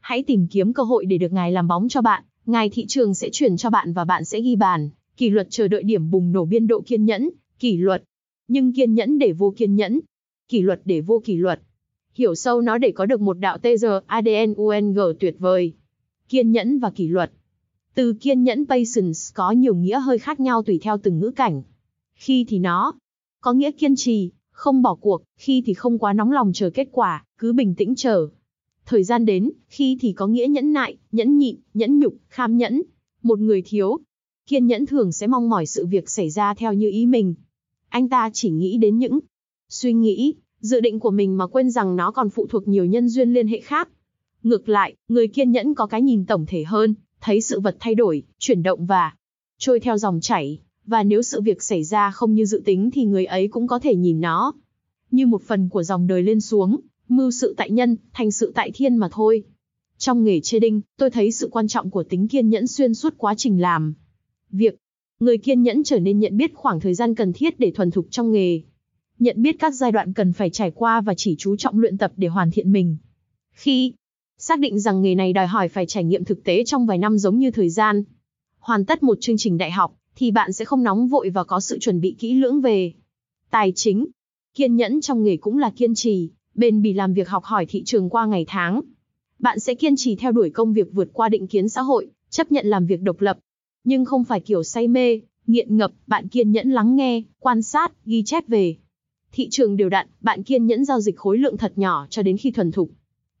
Hãy tìm kiếm cơ hội để được ngài làm bóng cho bạn, ngài thị trường sẽ chuyển cho bạn và bạn sẽ ghi bàn. Kỷ luật chờ đợi điểm bùng nổ biên độ kiên nhẫn, kỷ luật. Nhưng kiên nhẫn để vô kiên nhẫn, kỷ luật để vô kỷ luật. Hiểu sâu nó để có được một đạo TR ADN UNG tuyệt vời. Kiên nhẫn và kỷ luật. Từ kiên nhẫn patience có nhiều nghĩa hơi khác nhau tùy theo từng ngữ cảnh. Khi thì nó có nghĩa kiên trì, không bỏ cuộc, khi thì không quá nóng lòng chờ kết quả, cứ bình tĩnh chờ, Thời gian đến, khi thì có nghĩa nhẫn nại, nhẫn nhịn, nhẫn nhục, kham nhẫn. Một người thiếu kiên nhẫn thường sẽ mong mỏi sự việc xảy ra theo như ý mình. Anh ta chỉ nghĩ đến những suy nghĩ, dự định của mình mà quên rằng nó còn phụ thuộc nhiều nhân duyên liên hệ khác. Ngược lại, người kiên nhẫn có cái nhìn tổng thể hơn, thấy sự vật thay đổi, chuyển động và trôi theo dòng chảy, và nếu sự việc xảy ra không như dự tính thì người ấy cũng có thể nhìn nó như một phần của dòng đời lên xuống, mưu sự tại nhân, thành sự tại thiên mà thôi. Trong nghề trading, tôi thấy sự quan trọng của tính kiên nhẫn xuyên suốt quá trình làm. Việc người kiên nhẫn trở nên nhận biết khoảng thời gian cần thiết để thuần thục trong nghề. Nhận biết các giai đoạn cần phải trải qua và chỉ chú trọng luyện tập để hoàn thiện mình. Khi xác định rằng nghề này đòi hỏi phải trải nghiệm thực tế trong vài năm giống như thời gian hoàn tất một chương trình đại học, thì bạn sẽ không nóng vội và có sự chuẩn bị kỹ lưỡng về tài chính. Kiên nhẫn trong nghề cũng là kiên trì, bền bỉ làm việc học hỏi thị trường qua ngày tháng. Bạn sẽ kiên trì theo đuổi công việc vượt qua định kiến xã hội, chấp nhận làm việc độc lập. Nhưng không phải kiểu say mê, nghiện ngập, bạn kiên nhẫn lắng nghe, quan sát, ghi chép về. Thị trường đều đặn, bạn kiên nhẫn giao dịch khối lượng thật nhỏ cho đến khi thuần thục.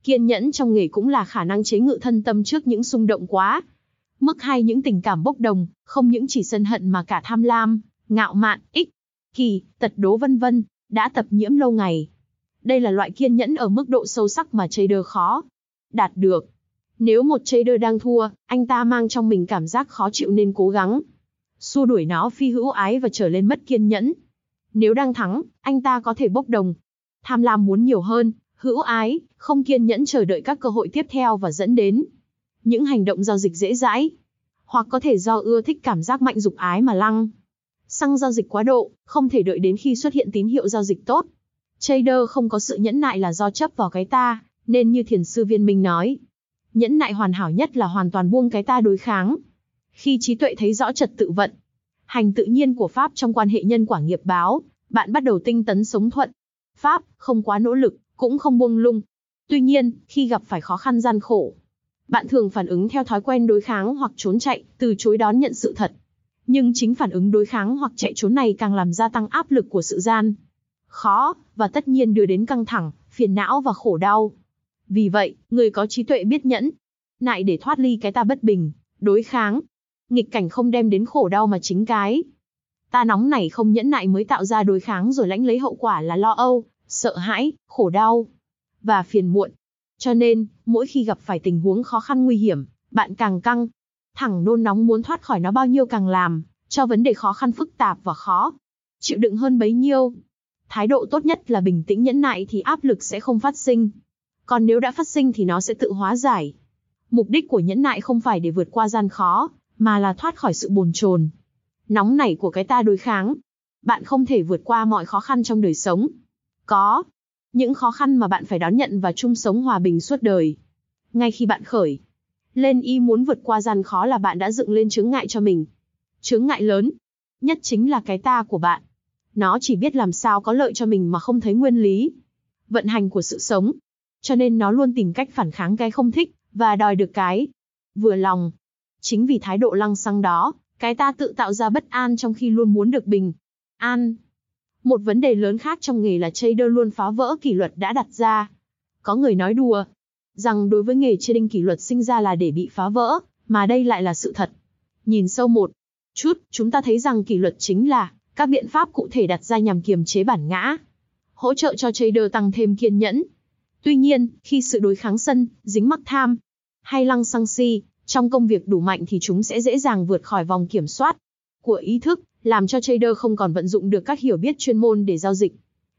Kiên nhẫn trong nghề cũng là khả năng chế ngự thân tâm trước những xung động quá. Mức hay những tình cảm bốc đồng, không những chỉ sân hận mà cả tham lam, ngạo mạn, ích, kỳ, tật đố vân vân, đã tập nhiễm lâu ngày. Đây là loại kiên nhẫn ở mức độ sâu sắc mà trader khó đạt được. Nếu một trader đang thua, anh ta mang trong mình cảm giác khó chịu nên cố gắng xua đuổi nó phi hữu ái và trở lên mất kiên nhẫn. Nếu đang thắng, anh ta có thể bốc đồng, tham lam muốn nhiều hơn, hữu ái, không kiên nhẫn chờ đợi các cơ hội tiếp theo và dẫn đến những hành động giao dịch dễ dãi, hoặc có thể do ưa thích cảm giác mạnh dục ái mà lăng. Xăng giao dịch quá độ, không thể đợi đến khi xuất hiện tín hiệu giao dịch tốt, Trader không có sự nhẫn nại là do chấp vào cái ta, nên như thiền sư viên minh nói. Nhẫn nại hoàn hảo nhất là hoàn toàn buông cái ta đối kháng. Khi trí tuệ thấy rõ trật tự vận, hành tự nhiên của Pháp trong quan hệ nhân quả nghiệp báo, bạn bắt đầu tinh tấn sống thuận. Pháp, không quá nỗ lực, cũng không buông lung. Tuy nhiên, khi gặp phải khó khăn gian khổ, bạn thường phản ứng theo thói quen đối kháng hoặc trốn chạy, từ chối đón nhận sự thật. Nhưng chính phản ứng đối kháng hoặc chạy trốn này càng làm gia tăng áp lực của sự gian khó, và tất nhiên đưa đến căng thẳng, phiền não và khổ đau. Vì vậy, người có trí tuệ biết nhẫn, nại để thoát ly cái ta bất bình, đối kháng. Nghịch cảnh không đem đến khổ đau mà chính cái. Ta nóng này không nhẫn nại mới tạo ra đối kháng rồi lãnh lấy hậu quả là lo âu, sợ hãi, khổ đau và phiền muộn. Cho nên, mỗi khi gặp phải tình huống khó khăn nguy hiểm, bạn càng căng, thẳng nôn nóng muốn thoát khỏi nó bao nhiêu càng làm, cho vấn đề khó khăn phức tạp và khó. Chịu đựng hơn bấy nhiêu. Thái độ tốt nhất là bình tĩnh nhẫn nại thì áp lực sẽ không phát sinh. Còn nếu đã phát sinh thì nó sẽ tự hóa giải. Mục đích của nhẫn nại không phải để vượt qua gian khó, mà là thoát khỏi sự bồn chồn, nóng nảy của cái ta đối kháng. Bạn không thể vượt qua mọi khó khăn trong đời sống. Có những khó khăn mà bạn phải đón nhận và chung sống hòa bình suốt đời. Ngay khi bạn khởi lên y muốn vượt qua gian khó là bạn đã dựng lên chướng ngại cho mình. Chướng ngại lớn nhất chính là cái ta của bạn. Nó chỉ biết làm sao có lợi cho mình mà không thấy nguyên lý. Vận hành của sự sống. Cho nên nó luôn tìm cách phản kháng cái không thích, và đòi được cái vừa lòng. Chính vì thái độ lăng xăng đó, cái ta tự tạo ra bất an trong khi luôn muốn được bình. An. Một vấn đề lớn khác trong nghề là trader luôn phá vỡ kỷ luật đã đặt ra. Có người nói đùa, rằng đối với nghề trading kỷ luật sinh ra là để bị phá vỡ, mà đây lại là sự thật. Nhìn sâu một chút, chúng ta thấy rằng kỷ luật chính là các biện pháp cụ thể đặt ra nhằm kiềm chế bản ngã, hỗ trợ cho trader tăng thêm kiên nhẫn. Tuy nhiên, khi sự đối kháng sân, dính mắc tham, hay lăng xăng si, trong công việc đủ mạnh thì chúng sẽ dễ dàng vượt khỏi vòng kiểm soát của ý thức, làm cho trader không còn vận dụng được các hiểu biết chuyên môn để giao dịch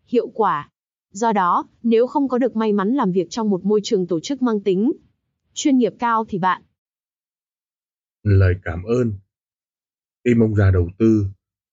hiệu quả. Do đó, nếu không có được may mắn làm việc trong một môi trường tổ chức mang tính chuyên nghiệp cao thì bạn lời cảm ơn Tim ông già đầu tư